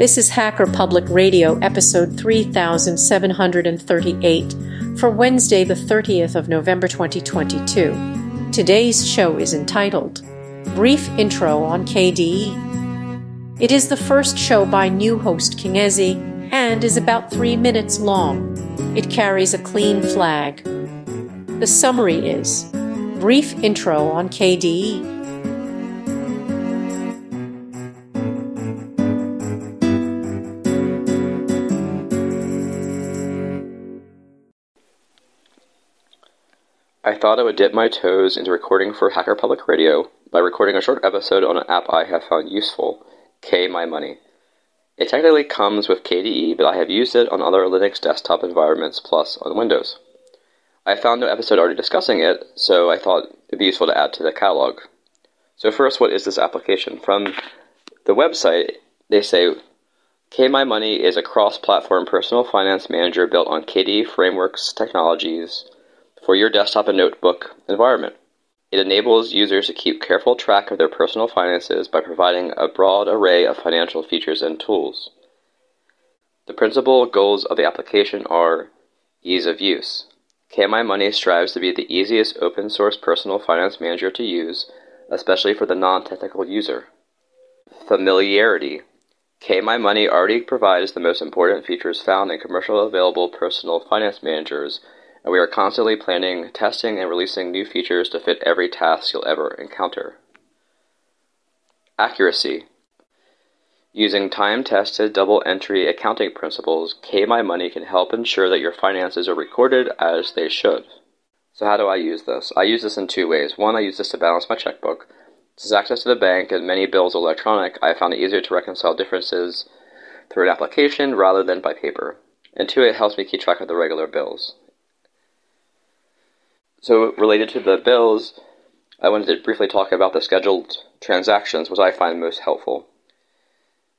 This is Hacker Public Radio, episode 3738, for Wednesday, the 30th of November 2022. Today's show is entitled Brief Intro on KDE. It is the first show by new host Kingezi and is about three minutes long. It carries a clean flag. The summary is Brief Intro on KDE. I thought I would dip my toes into recording for Hacker Public Radio by recording a short episode on an app I have found useful, KMyMoney. It technically comes with KDE, but I have used it on other Linux desktop environments plus on Windows. I found no episode already discussing it, so I thought it'd be useful to add to the catalog. So first, what is this application? From the website, they say KMyMoney is a cross-platform personal finance manager built on KDE frameworks technologies for your desktop and notebook environment. It enables users to keep careful track of their personal finances by providing a broad array of financial features and tools. The principal goals of the application are ease of use. KMyMoney strives to be the easiest open source personal finance manager to use, especially for the non technical user. Familiarity. KMyMoney already provides the most important features found in commercially available personal finance managers and we are constantly planning, testing, and releasing new features to fit every task you'll ever encounter. Accuracy. Using time tested double entry accounting principles, KMyMoney can help ensure that your finances are recorded as they should. So, how do I use this? I use this in two ways. One, I use this to balance my checkbook. Since access to the bank and many bills are electronic, I found it easier to reconcile differences through an application rather than by paper. And two, it helps me keep track of the regular bills. So, related to the bills, I wanted to briefly talk about the scheduled transactions, which I find most helpful.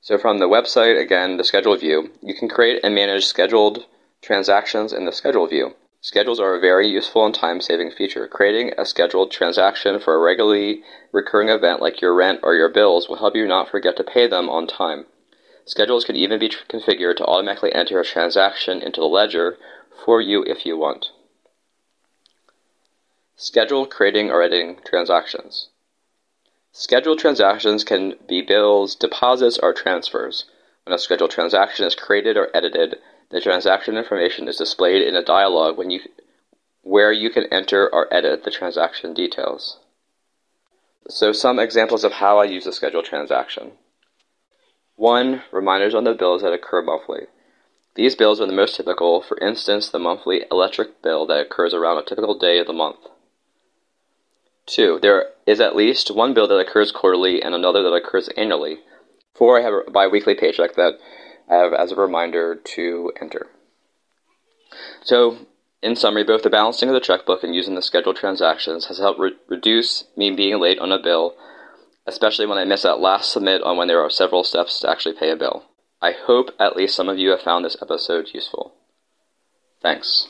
So, from the website, again, the schedule view, you can create and manage scheduled transactions in the schedule view. Schedules are a very useful and time saving feature. Creating a scheduled transaction for a regularly recurring event like your rent or your bills will help you not forget to pay them on time. Schedules can even be configured to automatically enter a transaction into the ledger for you if you want. Schedule creating or editing transactions. Scheduled transactions can be bills, deposits, or transfers. When a scheduled transaction is created or edited, the transaction information is displayed in a dialog when you, where you can enter or edit the transaction details. So, some examples of how I use a scheduled transaction. 1. Reminders on the bills that occur monthly. These bills are the most typical, for instance, the monthly electric bill that occurs around a typical day of the month. Two, there is at least one bill that occurs quarterly and another that occurs annually. Four, I have a biweekly paycheck that I have as a reminder to enter. So, in summary, both the balancing of the checkbook and using the scheduled transactions has helped re- reduce me being late on a bill, especially when I miss that last submit on when there are several steps to actually pay a bill. I hope at least some of you have found this episode useful. Thanks.